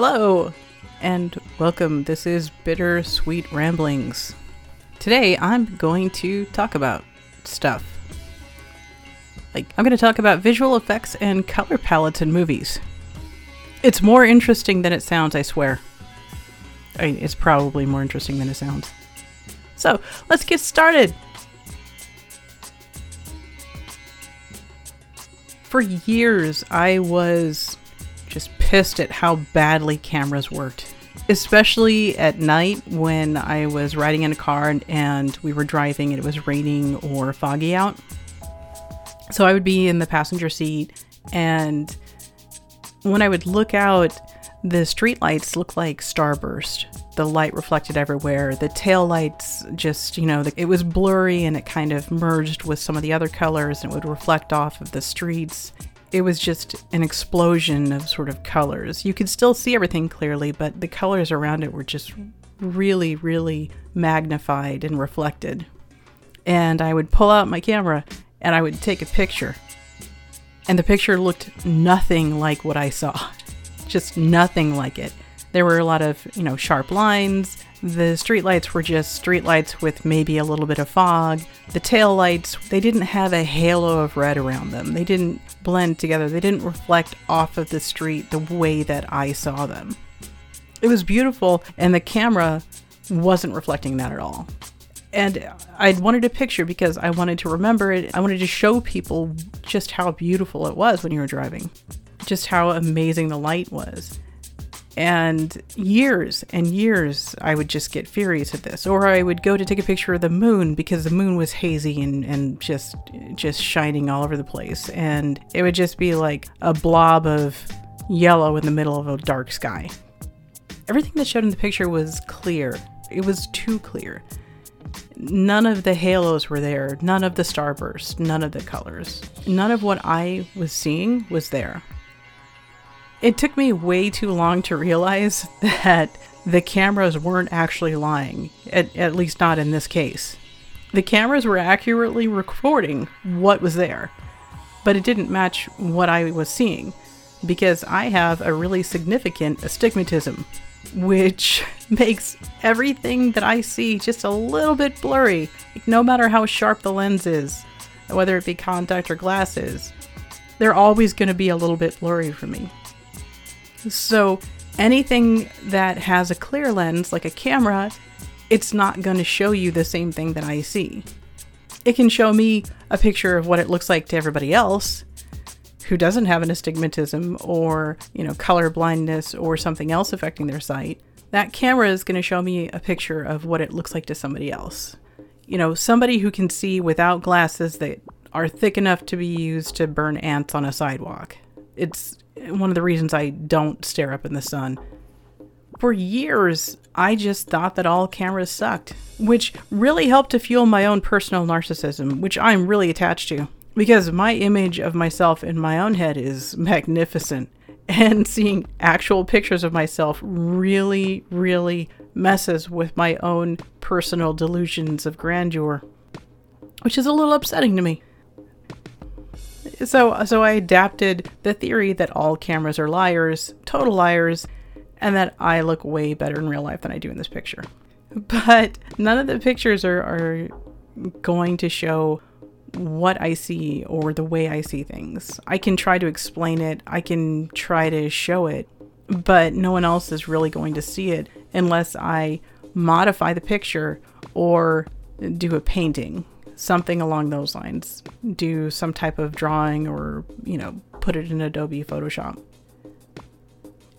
Hello and welcome. This is Bittersweet Ramblings. Today I'm going to talk about stuff. Like, I'm going to talk about visual effects and color palettes in movies. It's more interesting than it sounds, I swear. I mean, it's probably more interesting than it sounds. So, let's get started. For years, I was just pissed at how badly cameras worked, especially at night when I was riding in a car and, and we were driving and it was raining or foggy out. So I would be in the passenger seat, and when I would look out, the street lights looked like starburst. The light reflected everywhere. The tail lights just, you know, it was blurry and it kind of merged with some of the other colors and it would reflect off of the streets it was just an explosion of sort of colors. You could still see everything clearly, but the colors around it were just really, really magnified and reflected. And I would pull out my camera and I would take a picture. And the picture looked nothing like what I saw. Just nothing like it. There were a lot of, you know, sharp lines. The streetlights were just streetlights with maybe a little bit of fog. The tail lights, they didn't have a halo of red around them. They didn't blend together. They didn't reflect off of the street the way that I saw them. It was beautiful, and the camera wasn't reflecting that at all. And I wanted a picture because I wanted to remember it. I wanted to show people just how beautiful it was when you were driving, just how amazing the light was. And years and years, I would just get furious at this. Or I would go to take a picture of the moon because the moon was hazy and, and just just shining all over the place. And it would just be like a blob of yellow in the middle of a dark sky. Everything that showed in the picture was clear. It was too clear. None of the halos were there, none of the starbursts, none of the colors. None of what I was seeing was there. It took me way too long to realize that the cameras weren't actually lying, at, at least not in this case. The cameras were accurately recording what was there, but it didn't match what I was seeing because I have a really significant astigmatism, which makes everything that I see just a little bit blurry, no matter how sharp the lens is, whether it be contact or glasses. They're always going to be a little bit blurry for me. So anything that has a clear lens, like a camera, it's not going to show you the same thing that I see. It can show me a picture of what it looks like to everybody else who doesn't have an astigmatism or, you know, color blindness or something else affecting their sight. That camera is going to show me a picture of what it looks like to somebody else. You know, somebody who can see without glasses that are thick enough to be used to burn ants on a sidewalk. It's one of the reasons I don't stare up in the sun. For years, I just thought that all cameras sucked, which really helped to fuel my own personal narcissism, which I'm really attached to. Because my image of myself in my own head is magnificent. And seeing actual pictures of myself really, really messes with my own personal delusions of grandeur, which is a little upsetting to me so so I adapted the theory that all cameras are liars, total liars, and that I look way better in real life than I do in this picture. But none of the pictures are, are going to show what I see or the way I see things. I can try to explain it, I can try to show it, but no one else is really going to see it unless I modify the picture or do a painting something along those lines. Do some type of drawing or, you know, put it in Adobe Photoshop.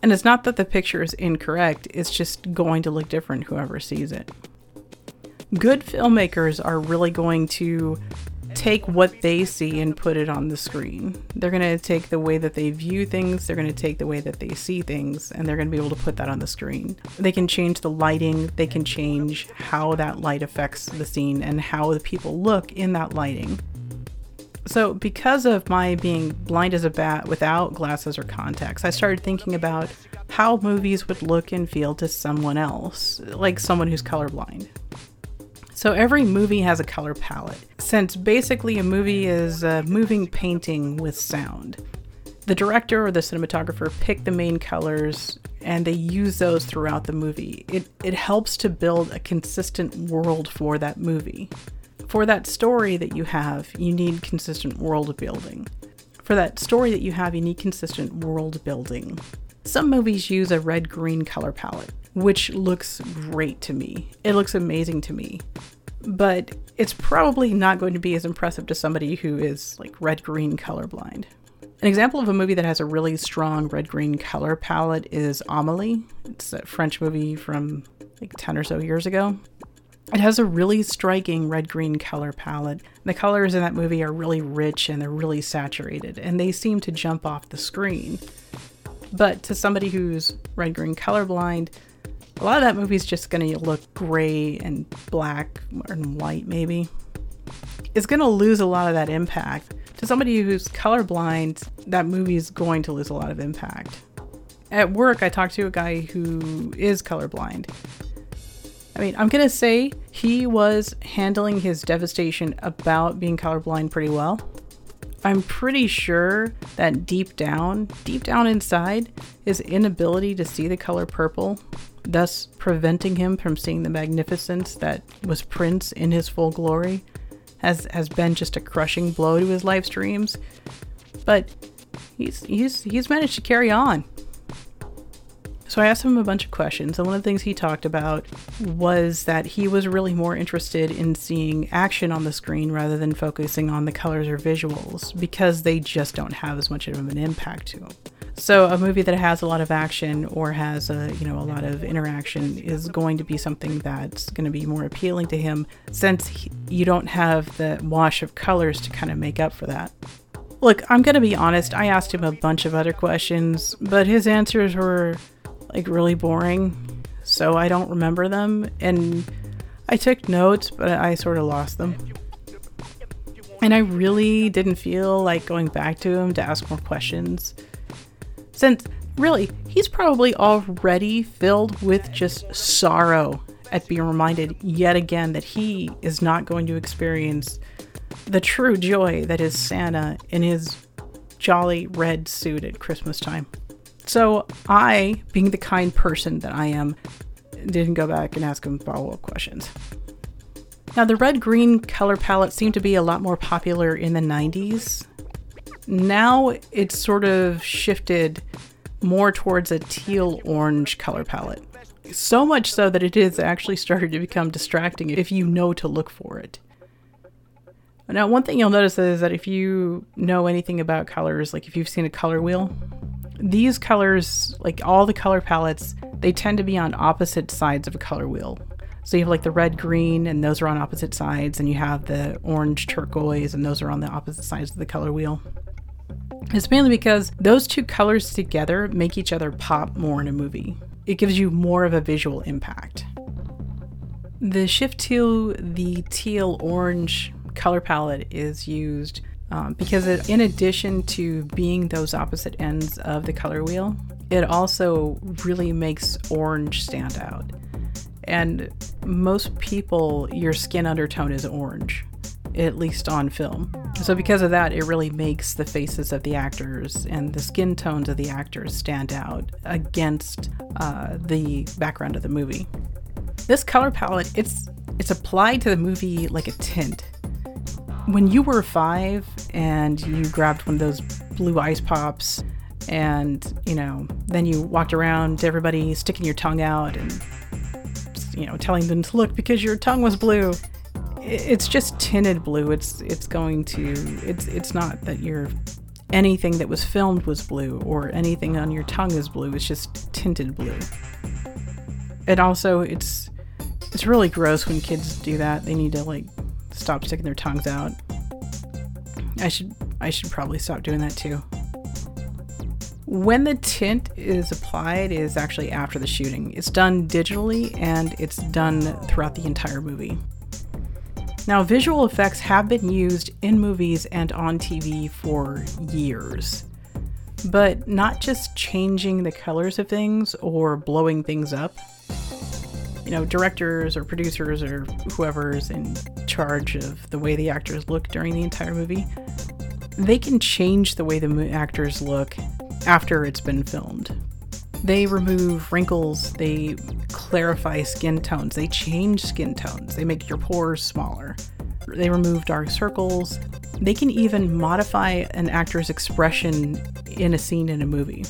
And it's not that the picture is incorrect, it's just going to look different whoever sees it. Good filmmakers are really going to take what they see and put it on the screen. They're going to take the way that they view things, they're going to take the way that they see things, and they're going to be able to put that on the screen. They can change the lighting, they can change how that light affects the scene and how the people look in that lighting. So, because of my being blind as a bat without glasses or contacts, I started thinking about how movies would look and feel to someone else, like someone who's colorblind. So every movie has a color palette, since basically a movie is a moving painting with sound. the director or the cinematographer pick the main colors and they use those throughout the movie. It it helps to build a consistent world for that movie. For that story that you have, you need consistent world building. For that story that you have, you need consistent world building. Some movies use a red green color palette, which looks great to me. It looks amazing to me. But it's probably not going to be as impressive to somebody who is like red green colorblind. An example of a movie that has a really strong red green color palette is Amelie. It's a French movie from like 10 or so years ago. It has a really striking red green color palette. The colors in that movie are really rich and they're really saturated, and they seem to jump off the screen. But to somebody who's red green colorblind, a lot of that movie is just going to look gray and black and white, maybe. It's going to lose a lot of that impact to somebody who's colorblind, that movie is going to lose a lot of impact. At work, I talked to a guy who is colorblind. I mean, I'm going to say he was handling his devastation about being colorblind pretty well. I'm pretty sure that deep down, deep down inside, his inability to see the color purple, thus preventing him from seeing the magnificence that was Prince in his full glory, has has been just a crushing blow to his live streams. But he's he's he's managed to carry on. So I asked him a bunch of questions, and one of the things he talked about was that he was really more interested in seeing action on the screen rather than focusing on the colors or visuals because they just don't have as much of an impact to him. So a movie that has a lot of action or has a you know a lot of interaction is going to be something that's going to be more appealing to him since he, you don't have the wash of colors to kind of make up for that. Look, I'm going to be honest, I asked him a bunch of other questions, but his answers were like really boring, so I don't remember them and I took notes, but I sort of lost them. And I really didn't feel like going back to him to ask more questions since really, he's probably already filled with just sorrow at being reminded yet again that he is not going to experience the true joy that is Santa in his jolly red suit at Christmas time. So I, being the kind person that I am, didn't go back and ask him follow up questions. Now, the red green color palette seemed to be a lot more popular in the 90s now it's sort of shifted more towards a teal orange color palette. So much so that it is actually started to become distracting if you know to look for it. Now, one thing you'll notice is that if you know anything about colors, like if you've seen a color wheel, these colors, like all the color palettes, they tend to be on opposite sides of a color wheel. So you have like the red green, and those are on opposite sides, and you have the orange turquoise, and those are on the opposite sides of the color wheel. It's mainly because those two colors together make each other pop more in a movie. It gives you more of a visual impact. The shift to the teal orange color palette is used um, because, it, in addition to being those opposite ends of the color wheel, it also really makes orange stand out. And most people, your skin undertone is orange at least on film. So, because of that, it really makes the faces of the actors and the skin tones of the actors stand out against uh, the background of the movie. This color palette, it's it's applied to the movie like a tint. When you were five and you grabbed one of those blue ice pops, and you know, then you walked around to everybody sticking your tongue out and you know, telling them to look because your tongue was blue it's just tinted blue. It's it's going to it's it's not that you're anything that was filmed was blue or anything on your tongue is blue. It's just tinted blue. And also it's it's really gross when kids do that. They need to like stop sticking their tongues out. I should I should probably stop doing that too. When the tint is applied is actually after the shooting. It's done digitally and it's done throughout the entire movie. Now, visual effects have been used in movies and on TV for years, but not just changing the colors of things or blowing things up. You know, directors or producers or whoever's in charge of the way the actors look during the entire movie, they can change the way the actors look after it's been filmed. They remove wrinkles, they clarify skin tones, they change skin tones, they make your pores smaller, they remove dark circles, they can even modify an actor's expression in a scene in a movie.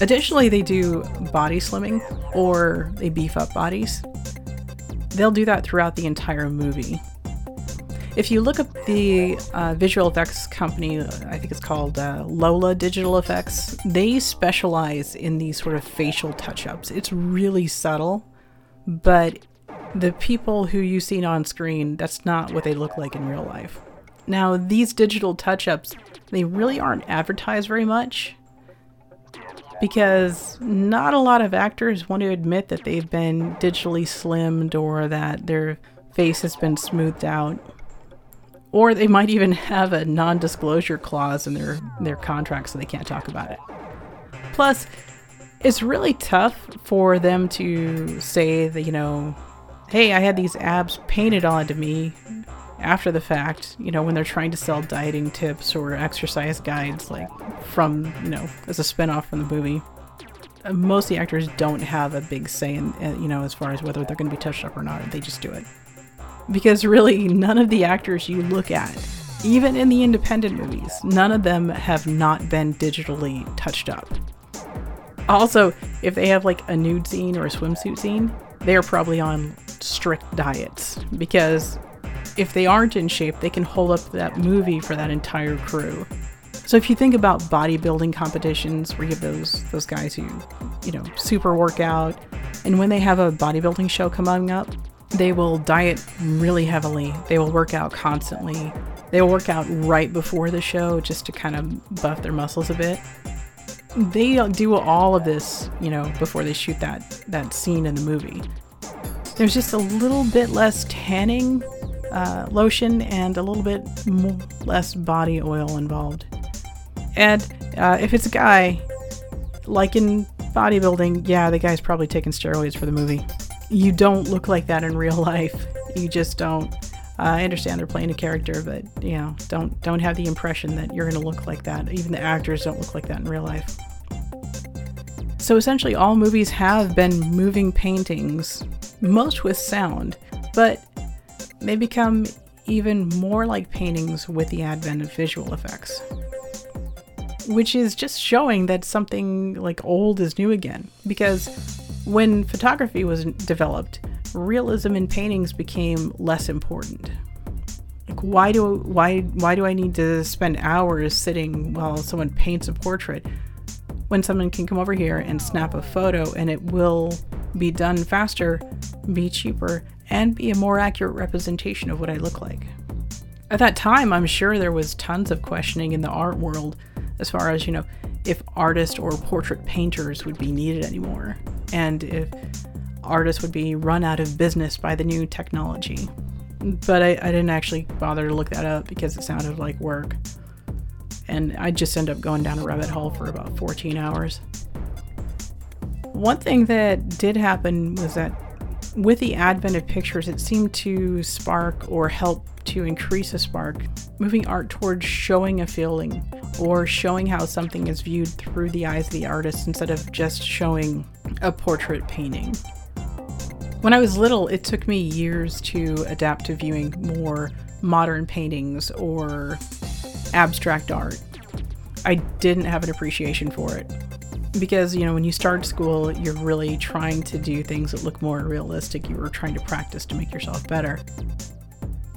Additionally, they do body slimming or they beef up bodies. They'll do that throughout the entire movie. If you look up the uh, visual effects company, I think it's called uh, Lola Digital Effects, they specialize in these sort of facial touch ups. It's really subtle, but the people who you see on screen, that's not what they look like in real life. Now, these digital touch ups, they really aren't advertised very much because not a lot of actors want to admit that they've been digitally slimmed or that their face has been smoothed out or they might even have a non-disclosure clause in their their contract so they can't talk about it. Plus, it's really tough for them to say that, you know, hey, I had these abs painted onto me after the fact, you know, when they're trying to sell dieting tips or exercise guides, like from, you know, as a spinoff from the movie. Uh, most of the actors don't have a big say in, uh, you know, as far as whether they're going to be touched up or not. They just do it because really none of the actors you look at even in the independent movies none of them have not been digitally touched up also if they have like a nude scene or a swimsuit scene they are probably on strict diets because if they aren't in shape they can hold up that movie for that entire crew so if you think about bodybuilding competitions where you have those those guys who you know super work out, and when they have a bodybuilding show coming up they will diet really heavily. They will work out constantly. They will work out right before the show just to kind of buff their muscles a bit. They do all of this, you know, before they shoot that that scene in the movie. There's just a little bit less tanning uh, lotion and a little bit less body oil involved. And uh, if it's a guy, like in bodybuilding, yeah, the guy's probably taking steroids for the movie you don't look like that in real life. You just don't. Uh, I understand they're playing a character, but you know, don't don't have the impression that you're going to look like that. Even the actors don't look like that in real life. So essentially, all movies have been moving paintings, most with sound, but they become even more like paintings with the advent of visual effects. Which is just showing that something like old is new again. Because when photography was developed, realism in paintings became less important. Like why do why why do I need to spend hours sitting while someone paints a portrait when someone can come over here and snap a photo and it will be done faster, be cheaper, and be a more accurate representation of what I look like. At that time, I'm sure there was tons of questioning in the art world as far as, you know, if artists or portrait painters would be needed anymore, and if artists would be run out of business by the new technology. But I, I didn't actually bother to look that up because it sounded like work. And I just end up going down a rabbit hole for about 14 hours. One thing that did happen was that with the advent of pictures, it seemed to spark or help to increase a spark, moving art towards showing a feeling or showing how something is viewed through the eyes of the artist instead of just showing a portrait painting. When I was little, it took me years to adapt to viewing more modern paintings or abstract art. I didn't have an appreciation for it. Because, you know, when you start school, you're really trying to do things that look more realistic. You were trying to practice to make yourself better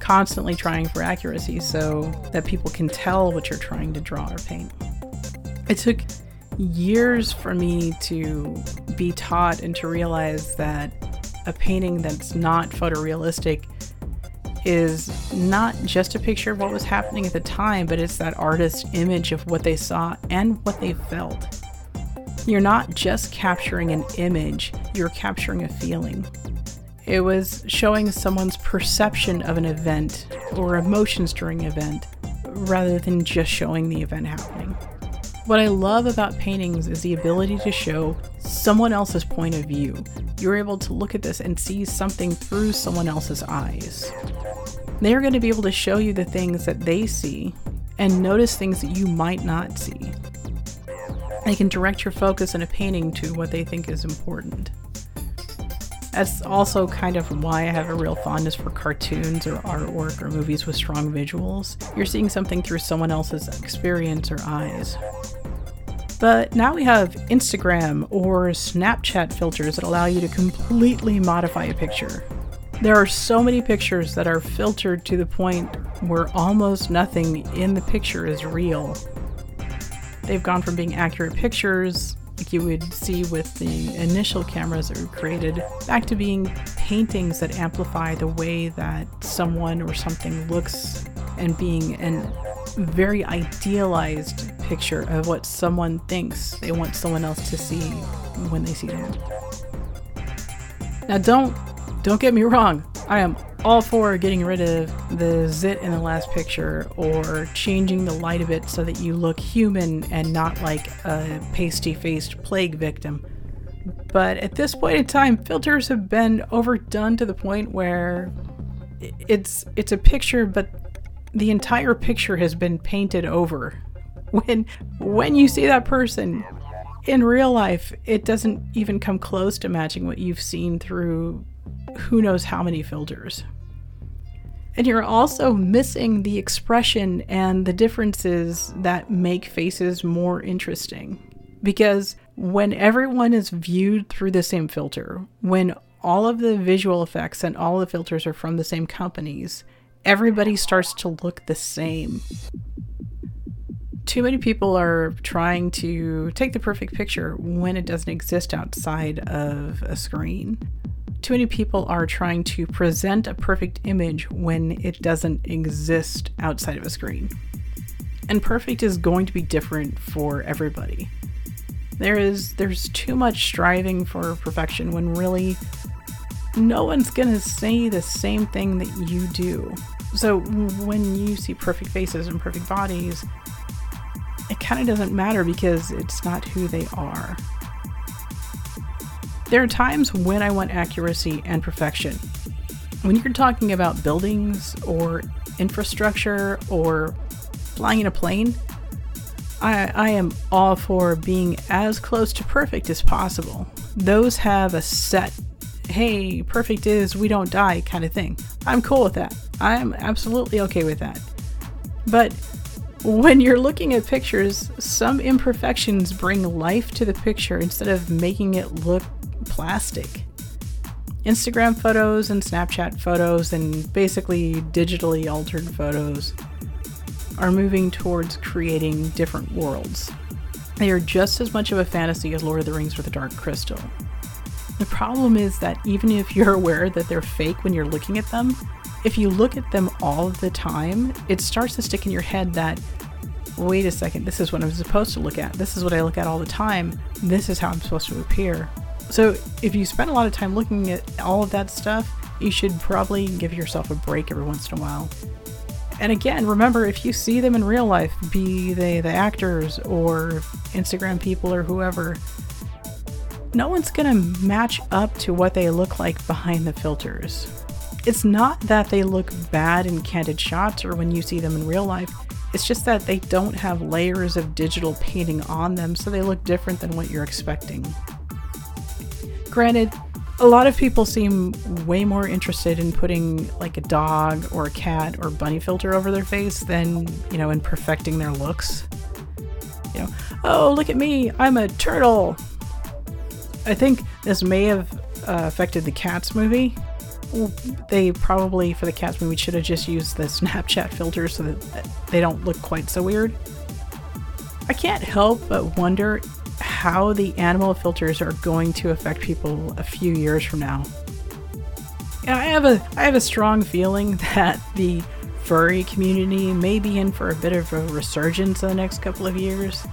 constantly trying for accuracy so that people can tell what you're trying to draw or paint. It took years for me to be taught and to realize that a painting that's not photorealistic is not just a picture of what was happening at the time, but it's that artist's image of what they saw and what they felt. You're not just capturing an image, you're capturing a feeling. It was showing someone's perception of an event or emotions during an event rather than just showing the event happening. What I love about paintings is the ability to show someone else's point of view. You're able to look at this and see something through someone else's eyes. They're going to be able to show you the things that they see, and notice things that you might not see. They can direct your focus in a painting to what they think is important. That's also kind of why I have a real fondness for cartoons or artwork or movies with strong visuals. You're seeing something through someone else's experience or eyes. But now we have Instagram or Snapchat filters that allow you to completely modify a picture. There are so many pictures that are filtered to the point where almost nothing in the picture is real. They've gone from being accurate pictures like you would see with the initial cameras that were created, back to being paintings that amplify the way that someone or something looks and being a very idealized picture of what someone thinks they want someone else to see when they see them. Now don't don't get me wrong, I am all for getting rid of the zit in the last picture or changing the light of it so that you look human and not like a pasty faced plague victim. But at this point in time, filters have been overdone to the point where it's it's a picture but the entire picture has been painted over. When when you see that person in real life, it doesn't even come close to matching what you've seen through who knows how many filters. And you're also missing the expression and the differences that make faces more interesting. Because when everyone is viewed through the same filter, when all of the visual effects and all the filters are from the same companies, everybody starts to look the same. Too many people are trying to take the perfect picture when it doesn't exist outside of a screen too many people are trying to present a perfect image when it doesn't exist outside of a screen. And perfect is going to be different for everybody. There is there's too much striving for perfection when really no one's going to say the same thing that you do. So when you see perfect faces and perfect bodies, it kind of doesn't matter because it's not who they are. There are times when I want accuracy and perfection. When you're talking about buildings or infrastructure or flying in a plane, I, I am all for being as close to perfect as possible. Those have a set, hey, perfect is we don't die kind of thing. I'm cool with that. I'm absolutely okay with that. But when you're looking at pictures, some imperfections bring life to the picture instead of making it look plastic. Instagram photos and Snapchat photos and basically digitally altered photos are moving towards creating different worlds. They are just as much of a fantasy as Lord of the Rings or the Dark Crystal. The problem is that even if you're aware that they're fake when you're looking at them, if you look at them all the time, it starts to stick in your head that, wait a second, this is what I'm supposed to look at. This is what I look at all the time. This is how I'm supposed to appear. So if you spend a lot of time looking at all of that stuff, you should probably give yourself a break every once in a while. And again, remember if you see them in real life, be they the actors or Instagram people or whoever, no one's gonna match up to what they look like behind the filters. It's not that they look bad in candid shots or when you see them in real life, it's just that they don't have layers of digital painting on them, so they look different than what you're expecting. Granted, a lot of people seem way more interested in putting like a dog or a cat or bunny filter over their face than, you know, in perfecting their looks. You know, oh, look at me, I'm a turtle. I think this may have uh, affected the Cats movie. They probably, for the Cats movie, should have just used the Snapchat filter so that they don't look quite so weird. I can't help but wonder how the animal filters are going to affect people a few years from now. I have a I have a strong feeling that the furry community may be in for a bit of a resurgence in the next couple of years.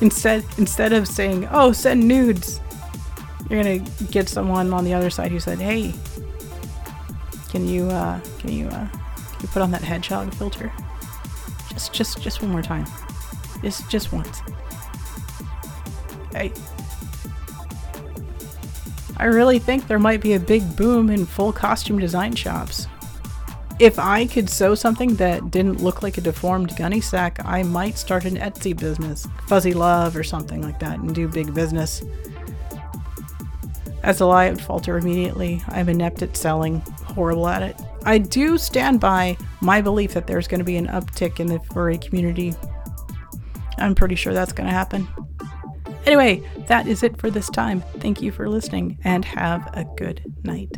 Instead instead of saying, "Oh, send nudes," you're gonna get someone on the other side who said, "Hey, can you uh, can you uh, can you put on that hedgehog filter? Just just just one more time, just just once." I, I really think there might be a big boom in full costume design shops. If I could sew something that didn't look like a deformed gunny sack, I might start an Etsy business, Fuzzy Love or something like that, and do big business. As a lie, I would falter immediately. I'm inept at selling, horrible at it. I do stand by my belief that there's going to be an uptick in the furry community. I'm pretty sure that's going to happen. Anyway, that is it for this time. Thank you for listening and have a good night.